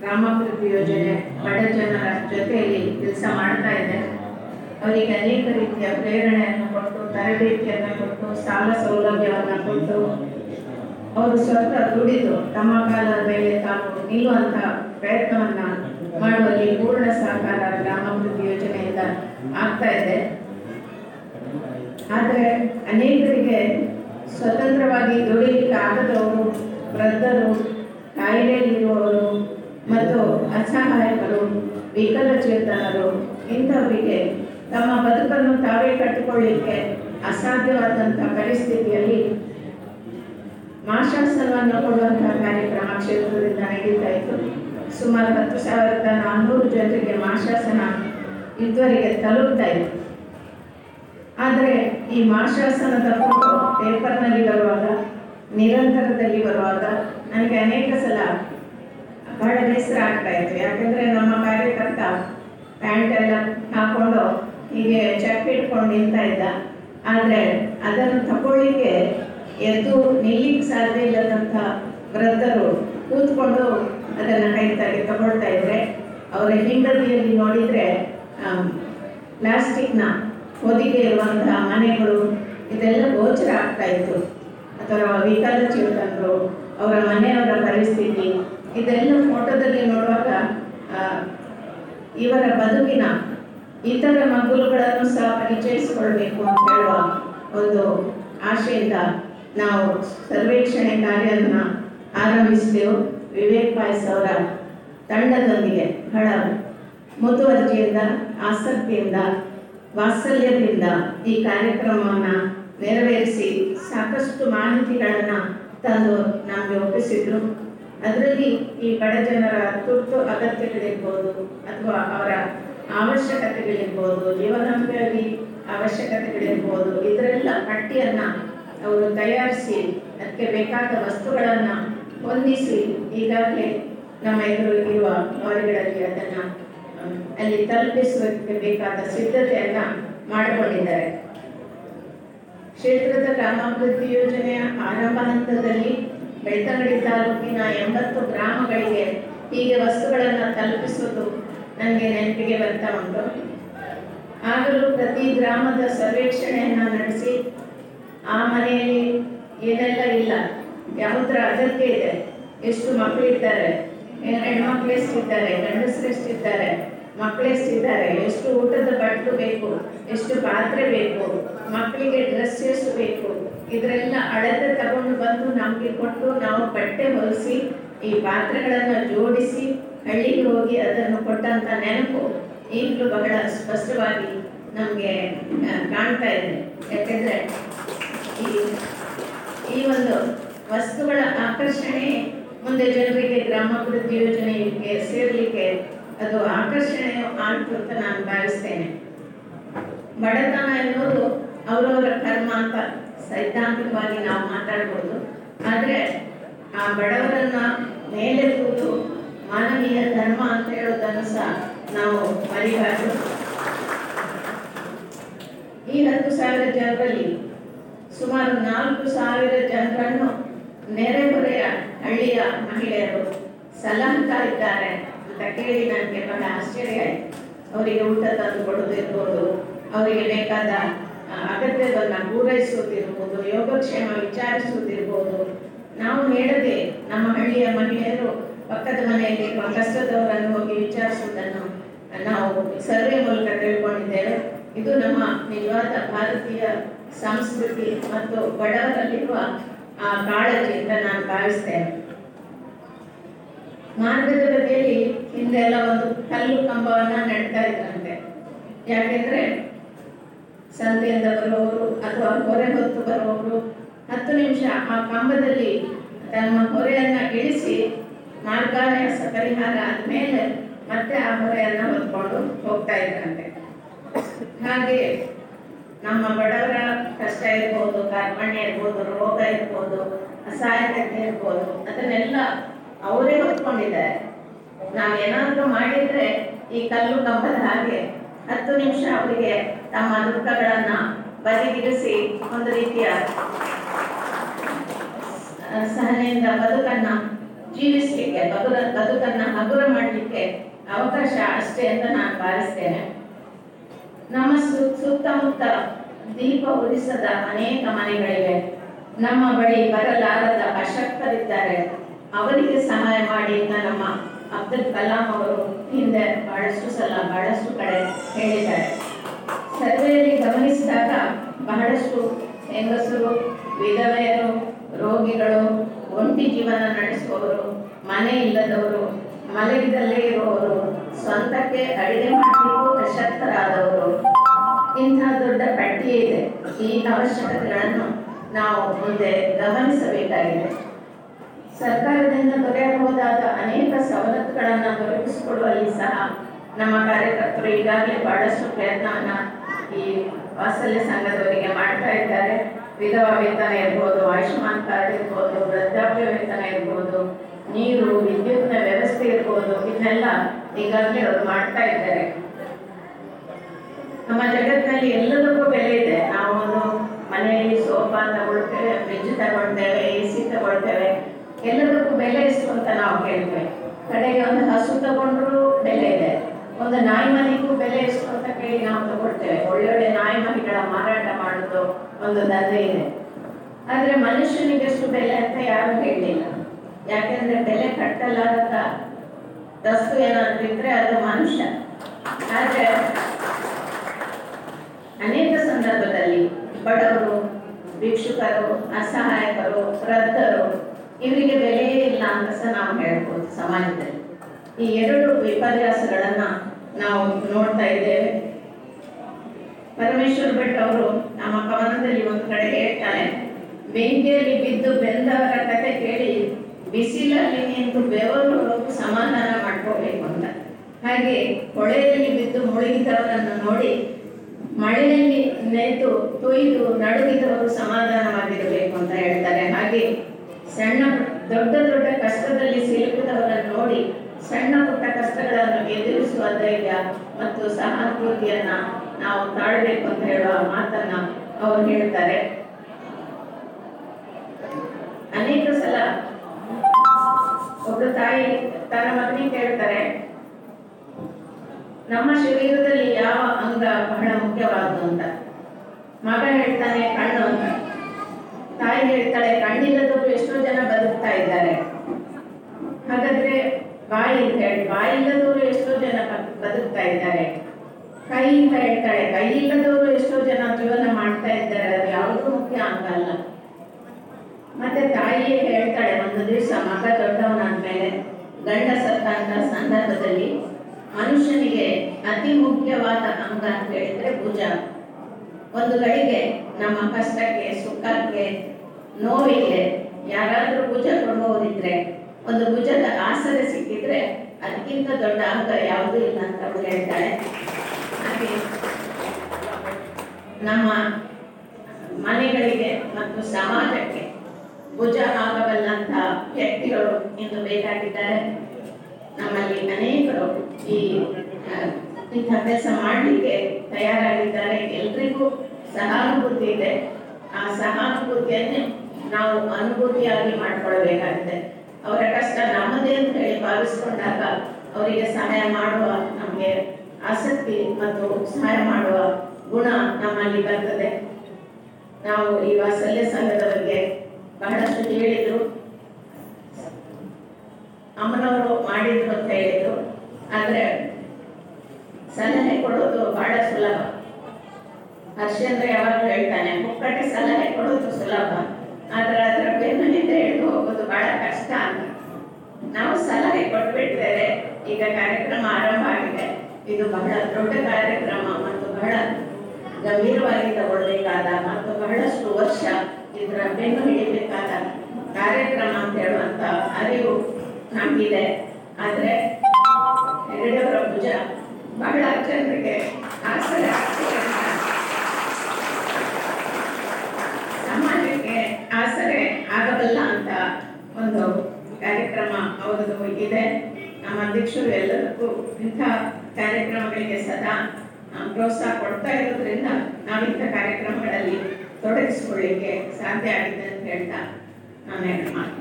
ಗ್ರಾಮಾಭಿವೃದ್ಧಿ ಯೋಜನೆ ಬಡ ಜನರ ಜೊತೆಯಲ್ಲಿ ಕೆಲಸ ಮಾಡ್ತಾ ಇದೆ. ಅವರಿಗೆ ಅನೇಕ ರೀತಿಯ ಪ್ರೇರಣೆಯನ್ನು ಕೊಟ್ಟು ತರಬೇತಿಯನ್ನು ಕೊಟ್ಟು ಸಾಲ ಸೌಲಭ್ಯವನ್ನು ಕೊಟ್ಟು ಅವರು ಸ್ವತಃ ದುಡಿದು ತಮ್ಮ ಕಾಲದ ಮೇಲೆ ತಾವು ನಿಲ್ಲುವಂತಹ ಪ್ರಯತ್ನವನ್ನ ಮಾಡುವಲ್ಲಿ ಪೂರ್ಣ ಸಹಕಾರ ಗ್ರಾಮಾಭಿವೃದ್ಧಿ ಯೋಜನೆಯಿಂದ ಆಗ್ತಾ ಇದೆ. ಆದರೆ ಅನೇಕರಿಗೆ ಸ್ವತಂತ್ರವಾಗಿ ದುಡಿಲಿಕ್ಕೆ ಆಗದವರು ವೃದ್ಧರು ಕಾಯಿಲೆಯಲ್ಲಿರುವವರು ಮತ್ತು ಅಸಹಾಯಕರು ವಿಕಲಚೇತನರು ಇಂಥವರಿಗೆ ತಮ್ಮ ಬದುಕನ್ನು ತಾವೇ ಕಟ್ಟಿಕೊಳ್ಳಿಕ್ಕೆ ಅಸಾಧ್ಯವಾದಂಥ ಪರಿಸ್ಥಿತಿಯಲ್ಲಿ ಮಾಶಾಸನವನ್ನು ಕೊಡುವಂತಹ ಕಾರ್ಯಕ್ರಮ ಕ್ಷೇತ್ರದಿಂದ ನಡೀತಾ ಇತ್ತು. ಸುಮಾರು ಹತ್ತು ಸಾವಿರದ ನಾನ್ನೂರು ಜನರಿಗೆ ಮಾಶಾಸನ ಇದುವರೆಗೆ ತಲುಪ್ತಾ ಇತ್ತು. ಆದರೆ ಈ ಮಾಶಾಸನದ ಫೋಟೋ ಪೇಪರ್ನಲ್ಲಿ ಬರುವಾಗ, ನಿರಂತರದಲ್ಲಿ ಬರುವಾಗ, ನನಗೆ ಅನೇಕ ಸಲ ಬಹಳ ಬೇಸರ ಆಗ್ತಾ ಇತ್ತು. ಯಾಕಂದ್ರೆ ನಮ್ಮ ಕಾರ್ಯಕರ್ತ ಪ್ಯಾಂಟ್ ಎಲ್ಲ ಹಾಕೊಂಡು ಹೀಗೆ ಚಪ್ಪ ಇಟ್ಕೊಂಡು ನಿಲ್ತಾ ಇದ್ದ. ಆದರೆ ಅದನ್ನು ತಗೊಳ್ಳಿಕ್ಕೆ ಎದ್ದು ನಿಲ್ಲಿಕ್ಕೆ ಸಾಧ್ಯ ಇಲ್ಲದಂಥ ವೃದ್ಧರು ಕೂತ್ಕೊಂಡು ಅದನ್ನು ಕೈ ತಾಗಿ ತಗೊಳ್ತಾ ಇದ್ರೆ, ಅವರ ಹಿಂಬದಿಯಲ್ಲಿ ನೋಡಿದರೆ ಪ್ಲಾಸ್ಟಿಕ್ನ ಹೊದಿಗೆ ಇರುವಂತಹ ಮನೆಗಳು ಇದೆಲ್ಲ ಗೋಚರ ಆಗ್ತಾ ಇತ್ತು. ಅಥವಾ ವಿಕಲಚೇತನರು ಅವರ ಮನೆಯವರ ಪರಿಸ್ಥಿತಿ ಇದೆಲ್ಲ ಫೋಟೋದಲ್ಲಿ ನೋಡುವಾಗ ಇವರ ಬದುಕಿನ ಇತರ ಮಗುಲುಗಳನ್ನು ಸಹ ಪರಿಚಯಿಸಿಕೊಳ್ಬೇಕು ಅಂತ ಹೇಳುವ ಒಂದು ಆಶೆಯಿಂದ ನಾವು ಸರ್ವೇಕ್ಷಣೆ ಕಾರ್ಯವನ್ನು ಆರಂಭಿಸಿದೆವು. ವಿವೇಕ್ ಪಾಯಸ್ ಅವರ ತಂಡದೊಂದಿಗೆ ಬಹಳ ಮುತುವರ್ಜಿಯಿಂದ, ಆಸಕ್ತಿಯಿಂದ, ವಾತ್ಸಲ್ಯದಿಂದ ಈ ಕಾರ್ಯಕ್ರಮವನ್ನು ನೆರವೇರಿಸಿ ಸಾಕಷ್ಟು ಮಾಹಿತಿಗಳನ್ನು ತಂದು ನಮಗೆ ಒಪ್ಪಿಸಿದ್ರು. ಅದರಲ್ಲಿ ಈ ಬಡ ಜನರ ತುರ್ತು ಅಗತ್ಯಗಳಿರ್ಬೋದು ಅಥವಾ ಅವರ ಅವಶ್ಯಕತೆಗಳಿರ್ಬೋದು ಜೀವನೋಪಾಯೋಗಿ ಅವಶ್ಯಕತೆಗಳಿರ್ಬೋದು, ಇದರೆಲ್ಲ ಪಟ್ಟಿಯನ್ನು ಅವರು ತಯಾರಿಸಿ ಅದಕ್ಕೆ ಬೇಕಾದ ವಸ್ತುಗಳನ್ನು ಹೊಂದಿಸಿ ಈಗಾಗಲೇ ನಮ್ಮ ಎದುರು ಇರುವ ಲಾರಿಗಳಲ್ಲಿ ಅದನ್ನು ಅಲ್ಲಿ ತಲುಪಿಸುವುದಕ್ಕೆ ಬೇಕಾದ ಸಿದ್ಧತೆಯನ್ನ ಮಾಡಿಕೊಂಡಿದ್ದಾರೆ. ಕ್ಷೇತ್ರದ ಗ್ರಾಮಾಭಿವೃದ್ಧಿ ಯೋಜನೆಯ ಆರಂಭ ಬೆಳ್ತಂಗಡಿ ತಾಲೂಕಿನ ಎಂಬತ್ತು ಗ್ರಾಮಗಳಿಗೆ ಹೀಗೆ ವಸ್ತುಗಳನ್ನು ತಲುಪಿಸುವುದು ನನಗೆ ನೆನಪಿಗೆ ಬರ್ತಾ ಉಂಟು. ಆಗಲೂ ಪ್ರತಿ ಗ್ರಾಮದ ಸರ್ವೇಕ್ಷಣೆಯನ್ನು ನಡೆಸಿ ಆ ಮನೆಯಲ್ಲಿ ಏನೆಲ್ಲ ಇಲ್ಲ ಯಾವುದರ ಅಗತ್ಯ ಇದೆ, ಎಷ್ಟು ಮಕ್ಕಳಿದ್ದಾರೆ ಹೆಣ್ಮಕ್ಳು ಎಷ್ಟಿದ್ದಾರೆ ಗಂಡಸರು ಎಷ್ಟಿದ್ದಾರೆ ಮಕ್ಕಳು ಎಷ್ಟಿದ್ದಾರೆ, ಎಷ್ಟು ಊಟದ ಬಟ್ಟಲು ಬೇಕು, ಎಷ್ಟು ಪಾತ್ರೆ ಬೇಕು ಮಕ್ಕಳಿಗೆ ಡ್ರೆಸ್ ಎಷ್ಟು ಬೇಕು ಇದರೆಲ್ಲ ಅಳತೆ ತಗೊಂಡು ಬಂದು ನಮಗೆ ಕೊಟ್ಟು ನಾವು ಬಟ್ಟೆ ಹೊಲಿಸಿ, ಈ ಪಾತ್ರೆಗಳನ್ನು ಜೋಡಿಸಿ ಹಳ್ಳಿಗೆ ಹೋಗಿ ಅದನ್ನು ಕೊಟ್ಟಂತ ನೆನಪು ಈಗಲೂ ಬಹಳ ಸ್ಪಷ್ಟವಾಗಿ ನಮಗೆ ಕಾಣ್ತಾ ಇದೆ. ಯಾಕೆಂದ್ರೆ ಈ ಈ ಒಂದು ವಸ್ತುಗಳ ಆಕರ್ಷಣೆ ಮುಂದೆ ಜನರಿಗೆ ಗ್ರಾಮಾಭಿವೃದ್ಧಿ ಯೋಜನೆಗೆ ಸೇರ್ಲಿಕ್ಕೆ ಅದು ಆಕರ್ಷಣೆ ಆಯ್ತು ಅಂತ ನಾನು ಭಾವಿಸ್ತೇನೆ. ಬಡತನ ಎನ್ನುವುದು ಅವರವರ ಕರ್ಮ ಅಂತ ಸೈದ್ಧಾಂತಿಕವಾಗಿ ನಾವು ಮಾತಾಡ್ಬೋದು. ಆದರೆ ಆ ಬಡವರನ್ನ ಮೇಲೆ ಕೂತು ಮಾನವೀಯ ಧರ್ಮ ಅಂತ ಹೇಳೋದನ್ನು ಸಹ ನಾವು ಮರಿಬಾರ್ದು. ಈ ಹತ್ತು ಸಾವಿರ ಜನರಲ್ಲಿ ಸುಮಾರು ನಾಲ್ಕು ಸಾವಿರ ಜನರನ್ನು ನೆರೆಹೊರೆಯ ಹಳ್ಳಿಯ ಮಹಿಳೆಯರು ಸಲಹುತ್ತಾ ಇದ್ದಾರೆ ಅಂತ ಕೇಳಿ ನನಗೆ ಬಹಳ ಆಶ್ಚರ್ಯ ಆಯ್ತು. ಅವರಿಗೆ ಊಟ ತಂದು ಕೊಡೋದಿರ್ಬೋದು ಅವರಿಗೆ ಬೇಕಾದ ಅಗತ್ಯವನ್ನು ಪೂರೈಸುವುದಿರ್ಬೋದು ಯೋಗಕ್ಷೇಮ ವಿಚಾರಿಸುವುದಿರ್ಬೋದು ನಾವು ಹೇಳದೆ ನಮ್ಮ ಹಳ್ಳಿಯ ಮಹಿಳೆಯರು ಪಕ್ಕದ ಮನೆಯಲ್ಲಿರುವ ಕಷ್ಟದವರನ್ನು ಹೋಗಿ ವಿಚಾರಿಸುವುದನ್ನು ನಾವು ಸರ್ವೆ ಮೂಲಕ ತಿಳ್ಕೊಂಡಿದ್ದೇವೆ. ಇದು ನಮ್ಮ ನಿಜವಾದ ಭಾರತೀಯ ಸಂಸ್ಕೃತಿ ಮತ್ತು ಬಡವರಲ್ಲಿರುವ ಆ ಕಾಳಜಿ ಅಂತ ನಾನು ಭಾವಿಸ್ತೇನೆ. ಮಾರ್ಗದ ಬದಿಯಲ್ಲಿ ಹಿಂದೆಲ್ಲ ಒಂದು ಕಲ್ಲು ಕಂಬವನ್ನ ನೆಡ್ತಾ ಇದ್ರಂತೆ. ಯಾಕೆಂದ್ರೆ ಸಂತೆಯಿಂದ ಬರುವವರು ಅಥವಾ ಹೊರೆ ಹೊತ್ತು ಬರುವವರು ಹತ್ತು ನಿಮಿಷ ಆ ಕಂಬದಲ್ಲಿ ತಮ್ಮ ಹೊರೆಯನ್ನ ಇಳಿಸಿ ಮಾರ್ಗಾನ್ಯಾಸ ಪರಿಹಾರ ಆದ್ಮೇಲೆ ಮತ್ತೆ ಆ ಹೊರೆಯನ್ನು ಹೊತ್ಕೊಂಡು ಹೋಗ್ತಾ ಇದ್ರಂತೆ. ಹಾಗೆ ನಮ್ಮ ಬಡವರ ಕಷ್ಟ ಇರ್ಬೋದು ಕಾರ್ಪಣ್ಯ ಇರ್ಬೋದು, ರೋಗ ಇರ್ಬೋದು, ಅಸಹಾಯಕತೆ ಇರ್ಬೋದು, ಅದನ್ನೆಲ್ಲ ಅವರೇ ಹೊತ್ಕೊಂಡಿದ್ದಾರೆ. ಏನಾದರೂ ಮಾಡಿದ್ರೆ ಈ ಕಲ್ಲು ಕಂಬದ ಹಾಗೆ ಹತ್ತು ನಿಮಿಷ ಅವರಿಗೆ ತಮ್ಮ ದುಃಖಗಳನ್ನ ಬದಿಗಿರಿಸಿ ಒಂದು ರೀತಿಯ ಸಹನೆಯಿಂದ ಬದುಕನ್ನ ಜೀವಿಸ್ಲಿಕ್ಕೆ ಬದುಕ ಬದುಕನ್ನ ಹಗುರ ಅವಕಾಶ ಅಷ್ಟೇ ಅಂತ ನಾನು ಭಾವಿಸ್ತೇನೆ. ನಮ್ಮ ಸುತ್ತಮುತ್ತ ದೀಪ ಉರಿಸದ ಅನೇಕ ಮನೆಗಳಿವೆ. ನಮ್ಮ ಬಳಿ ಬರಲಾರದ ಅಶಕ್ತರಿದ್ದಾರೆ. ಅವರಿಗೆ ಸಹಾಯ ಮಾಡಿ ಅಂತ ನಮ್ಮ ಅಬ್ದುಲ್ ಕಲಾಂ ಅವರು ಹಿಂದೆ ಬಹಳಷ್ಟು ಸಲ, ಬಹಳಷ್ಟು ಹೇಳಿದ್ದಾರೆ. ಸರ್ವೆಯಲ್ಲಿ ಗಮನಿಸಿದಾಗ ಬಹಳಷ್ಟು ಹೆಂಗಸರು, ವಿಧವೆಯರು, ರೋಗಿಗಳು, ಒಂಟಿ ಜೀವನ ನಡೆಸುವವರು, ಮನೆ ಇಲ್ಲದವರು, ಮಲಗಿದಲ್ಲೇ ಇರುವವರು, ಸ್ವಂತಕ್ಕೆ ಅಡಿಗೆ ಮಾಡಲಿಕ್ಕೂ ಸಶಕ್ತರಾದವರು. ಇಂಥ ದೊಡ್ಡ ಪಟ್ಟಿ ಇದೆ. ಈ ಅವಶ್ಯಕತೆಗಳನ್ನು ನಾವು ಮುಂದೆ ಗಮನಿಸಬೇಕಾಗಿದೆ. ಸರ್ಕಾರದಿಂದ ದೊರೆಯಬಹುದಾದ ಅನೇಕ ಸವಲತ್ತುಗಳನ್ನು ದೊರಕಿಸಿಕೊಡುವಲ್ಲಿ ಸಹ ನಮ್ಮ ಕಾರ್ಯಕರ್ತರು ಈಗಾಗಲೇ ಬಹಳಷ್ಟು ಪ್ರಯತ್ನವನ್ನ ಈ ವಾತ್ಸಲ್ಯ ಸಂಘದವರಿಗೆ ಮಾಡ್ತಾ ಇದ್ದಾರೆ. ವಿಧವಾ ವೇತನ ಇರ್ಬೋದು, ಆಯುಷ್ಮಾನ್ ಕಾರ್ಡ್ ಇರ್ಬೋದು, ವೃದ್ಧಾಪ್ಯ ವೇತನ ಇರ್ಬೋದು, ನೀರು, ವಿದ್ಯುತ್ನ ವ್ಯವಸ್ಥೆ ಇರ್ಬೋದು, ಇದನ್ನೆಲ್ಲ ಈಗಾಗಲೇ ಅವರು ಮಾಡ್ತಾ ಇದ್ದಾರೆ. ನಮ್ಮ ಜಗತ್ತಿನಲ್ಲಿ ಎಲ್ಲದಕ್ಕೂ ಬೆಲೆ ಇದೆ. ನಾವು ಮನೆಯಲ್ಲಿ ಸೋಫಾ ತಗೊಳ್ತೇವೆ ಫ್ರಿಜ್ ತಗೊಳ್ತೇವೆ, ಎ ಸಿ ತಗೊಳ್ತೇವೆ. ಎಲ್ಲದಕ್ಕೂ ಬೆಲೆ ಎಷ್ಟು ಅಂತ ನಾವು ಕೇಳ್ತೇವೆ. ಕಡೆಗೆ ಒಂದು ಹಸು ತಗೊಂಡ್ರು ಬೆಲೆ ಇದೆ. ಒಂದು ನಾಯಿ ಮನೆಗೂ ಬೆಲೆ ಎಷ್ಟು ಅಂತ ಕೇಳಿ ನಾವು ತಗೊಳ್ತೇವೆ. ಒಳ್ಳೊಳ್ಳೆ ನಾಯಿ ಮಾರಾಟ ಮಾಡೋದು ಒಂದು ದಂಧೆ ಇದೆ. ಆದ್ರೆ ಮನುಷ್ಯನಿಗೆಷ್ಟು ಬೆಲೆ ಅಂತ ಯಾರು ಹೇಳಲಿಲ್ಲ. ಯಾಕೆಂದ್ರೆ ಬೆಲೆ ಕಟ್ಟಲಾರದ ವಸ್ತು ಏನಾದ್ರೂ ಇದ್ರೆ ಅದು ಮನುಷ್ಯ. ಆದ್ರೆ ಅನೇಕ ಸಂದರ್ಭದಲ್ಲಿ ಬಡವರು, ಭಿಕ್ಷುಕರು, ಅಸಹಾಯಕರು, ವೃದ್ಧರು ಇವರಿಗೆ ಬೆಲೆಯೇ ಇಲ್ಲ ಅಂತ ಸಹ ನಾವು ಹೇಳ್ಬೋದು ಸಮಾಜದಲ್ಲಿ. ಈ ಎರಡು ವಿಪರ್ಯಾಸಗಳನ್ನ ನಾವು ನೋಡ್ತಾ ಇದ್ದೇವೆ. ಪರಮೇಶ್ವರ್ ಭಟ್ ಅವರು ನಮ್ಮ ಕವನದಲ್ಲಿ ಒಂದು ಕಡೆ ಹೇಳ್ತಾರೆ ಬೆಂಕಿಯಲ್ಲಿ ಬಿದ್ದು ಬೆಂದವರ ಕತೆ ಕೇಳಿ, ಬಿಸಿಲಲ್ಲಿ ನಿಂತು ಬೆವರು ಸಮಾಧಾನ ಮಾಡ್ಕೋಬೇಕು ಅಂತ. ಹಾಗೆ ಹೊಳೆಯಲ್ಲಿ ಬಿದ್ದು ಮುಳುಗಿದವರನ್ನು ನೋಡಿ, ಮಳೆಯಲ್ಲಿ ನೆತು ತೊಯ್ದು, ನಡುಗಿದವರು ಸಮಾಧಾನವಾಗಿರಬೇಕು ಅಂತ ಹೇಳ್ತಾರೆ. ಹಾಗೆ ಸಣ್ಣ ದೊಡ್ಡ ದೊಡ್ಡ ಕಷ್ಟದಲ್ಲಿ ಸಿಲುಕಿದವರನ್ನು ನೋಡಿ ಸಣ್ಣ ಪುಟ್ಟ ಕಷ್ಟಗಳನ್ನು ಎದುರಿಸುವ ಧೈರ್ಯ ಮತ್ತು ಸಹಾನುಭೂತಿಯನ್ನ ನಾವು ತಾಳ್ಬೇಕು ಅಂತ ಹೇಳುವ ಮಾತನ್ನ ಅವರು ಹೇಳ್ತಾರೆ. ಅನೇಕ ಸಲ ಒಬ್ಬ ತಾಯಿ ತನ್ನ ಮಗನಿಗೆ ಹೇಳ್ತಾರೆ, ನಮ್ಮ ಶರೀರದಲ್ಲಿ ಯಾವ ಅಂಗ ಬಹಳ ಮುಖ್ಯವಾದ್ದು ಅಂತ? ಮಗ ಹೇಳ್ತಾನೆ, ಕಣ್ಣು ಅಂತ. ತಾಯಿ ಹೇಳ್ತಾಳೆ ಕಣ್ಣಿಲ್ಲದವರು ಎಷ್ಟೋ ಜನ ಬದುಕ್ತಾ ಇದ್ದಾರೆ. ಹಾಗಾದ್ರೆ ಬಾಯಿ ಅಂತ ಹೇಳಿ ಬಾಯಿ ಇಲ್ಲದವರು ಎಷ್ಟೋ ಜನ ಬದುಕ್ತಾ ಇದ್ದಾರೆ. ಕೈ ಅಂತ ಹೇಳ್ತಾಳೆ ಕೈ ಇಲ್ಲದವರು ಎಷ್ಟೋ ಜನ ಜೀವನ ಮಾಡ್ತಾ ಇದ್ದಾರೆ. ಅದು ಯಾವುದೂ ಮುಖ್ಯ ಅಂಗ ಅಲ್ಲ. ಮತ್ತೆ ತಾಯಿಯೇ ಹೇಳ್ತಾಳೆ, ಒಂದು ದಿವಸ ಮಗ ದೊಡ್ಡವನಾದ್ಮೇಲೆ ಗಂಡ ಸತ್ತಂತ ಸಂದರ್ಭದಲ್ಲಿ ಮನುಷ್ಯನಿಗೆ ಅತಿ ಮುಖ್ಯವಾದ ಅಂಗ ಅಂತ ಹೇಳಿದ್ರೆ ಭುಜ. ಒಂದು ಗಳಿಗೆ ನಮ್ಮ ಕಷ್ಟಕ್ಕೆ, ಸುಖಕ್ಕೆ, ನೋವಿಗೆ ಯಾರಾದರೂ ಭುಜ ಕೊಡುವವರಿದ್ರೆ ಒಂದು ಭುಜದ ಆಸರೆ ಸಿಕ್ಕಿದ್ರೆ ಅದಕ್ಕಿಂತ ದೊಡ್ಡ ಅಂಗ ಯಾವುದೂ ಇಲ್ಲ ಅಂತ ಅವ್ರು ಹೇಳ್ತಾಳೆ ಹಾಗೆ ನಮ್ಮ ಮನೆಗಳಿಗೆ ಮತ್ತು ಸಮಾಜಕ್ಕೆ ಭುಜ ಆಗಬಲ್ಲಂತ ವ್ಯಕ್ತಿಗಳು ಇಂದು ಬೇಕಾಗಿದ್ದಾರೆ. ನಮ್ಮಲ್ಲಿ ಅನೇಕರು ಈ ಕೆಲಸ ಮಾಡಲಿಕ್ಕೆ ತಯಾರಾಗಿದ್ದಾರೆ. ಎಲ್ರಿಗೂ ಸಹಾನುಭೂತಿ ಇದೆ. ಆ ಸಹಾನುಭೂತಿಯನ್ನೇ ನಾವು ಅನುಭೂತಿಯಾಗಿ ಮಾಡ್ಕೊಳ್ಬೇಕಾಗಿದೆ ಅವರ ಕಷ್ಟ ನಮ್ಮದೇ ಅಂತ ಹೇಳಿ ಭಾವಿಸ್ಕೊಂಡಾಗ ಅವರಿಗೆ ಸಹಾಯ ಮಾಡುವ ನಮಗೆ ಆಸಕ್ತಿ ಮತ್ತು ಸಹಾಯ ಮಾಡುವ ಗುಣ ನಮ್ಮಲ್ಲಿ ಬರ್ತದೆ. ನಾವು ಈ ವಾತ್ಸಲ್ಯ ಸಂಘದ ಬಗ್ಗೆ ಬಹಳಷ್ಟು ಹೇಳಿದ್ರು. ಅಮ್ಮನವರು ಮಾಡಿದ್ರು ಅಂತ ಹೇಳಿದ್ರು. ಆದ್ರೆ ಸಲಹೆ ಕೊಡೋದು ಬಹಳ ಸುಲಭ. ಹರ್ಷೇಂದ್ರ ಯಾವಾಗಲೂ ಹೇಳ್ತಾನೆ ಮುಕ್ಕಟ್ಟೆ ಸಲಹೆ ಕೊಡೋದು ಸುಲಭ. ಆದ್ರೆ ಅದರ ಬೆನ್ನು ಹಿಂದೆ ಹಿಡಿದು ಹೋಗೋದು ಬಹಳ ಕಷ್ಟ ಅಂತ. ನಾವು ಸಲಹೆ ಕೊಟ್ಬಿಟ್ಟಿದ್ದೇವೆ ಈಗ ಕಾರ್ಯಕ್ರಮ ಆರಂಭ ಆಗಿದೆ. ಇದು ಬಹಳ ದೊಡ್ಡ ಕಾರ್ಯಕ್ರಮ ಮತ್ತು ಬಹಳ ಗಂಭೀರವಾಗಿ ತಗೊಳ್ಬೇಕಾದ ಮತ್ತು ಬಹಳಷ್ಟು ವರ್ಷ ಇದರ ಬೆನ್ನು ಹಿಡಿಬೇಕಾದ ಕಾರ್ಯಕ್ರಮ ಅಂತ ಹೇಳುವಂತ ಅರಿವು ನಮಗಿದೆ. ಆದ್ರೆ ಹೆಗಡೆಯವರ ಭುಜ ಬಹಳ ಜನರಿಗೆ ಆಸರೆ ಆಗ್ತಿದೆ ಅಂತ ಸಮಾಜಕ್ಕೆ ಆಸರೆ ಆಗಬಲ್ಲ ಅಂತ ಒಂದು ಕಾರ್ಯಕ್ರಮ ಅವರದು ಇದೆ. ನಮ್ಮ ಅಧ್ಯಕ್ಷರು ಎಲ್ಲದಕ್ಕೂ ಇಂಥ ಕಾರ್ಯಕ್ರಮಗಳಿಗೆ ಸದಾ ಪ್ರೋತ್ಸಾಹ ಕೊಡ್ತಾ ಇರೋದ್ರಿಂದ ನಾವು ಇಂಥ ಕಾರ್ಯಕ್ರಮಗಳಲ್ಲಿ ತೊಡಗಿಸಿಕೊಳ್ಳಿಕ್ಕೆ ಸಾಧ್ಯ ಆಗಿದೆ ಅಂತ ಹೇಳ್ತಾ ನಾನು ಮಾತು.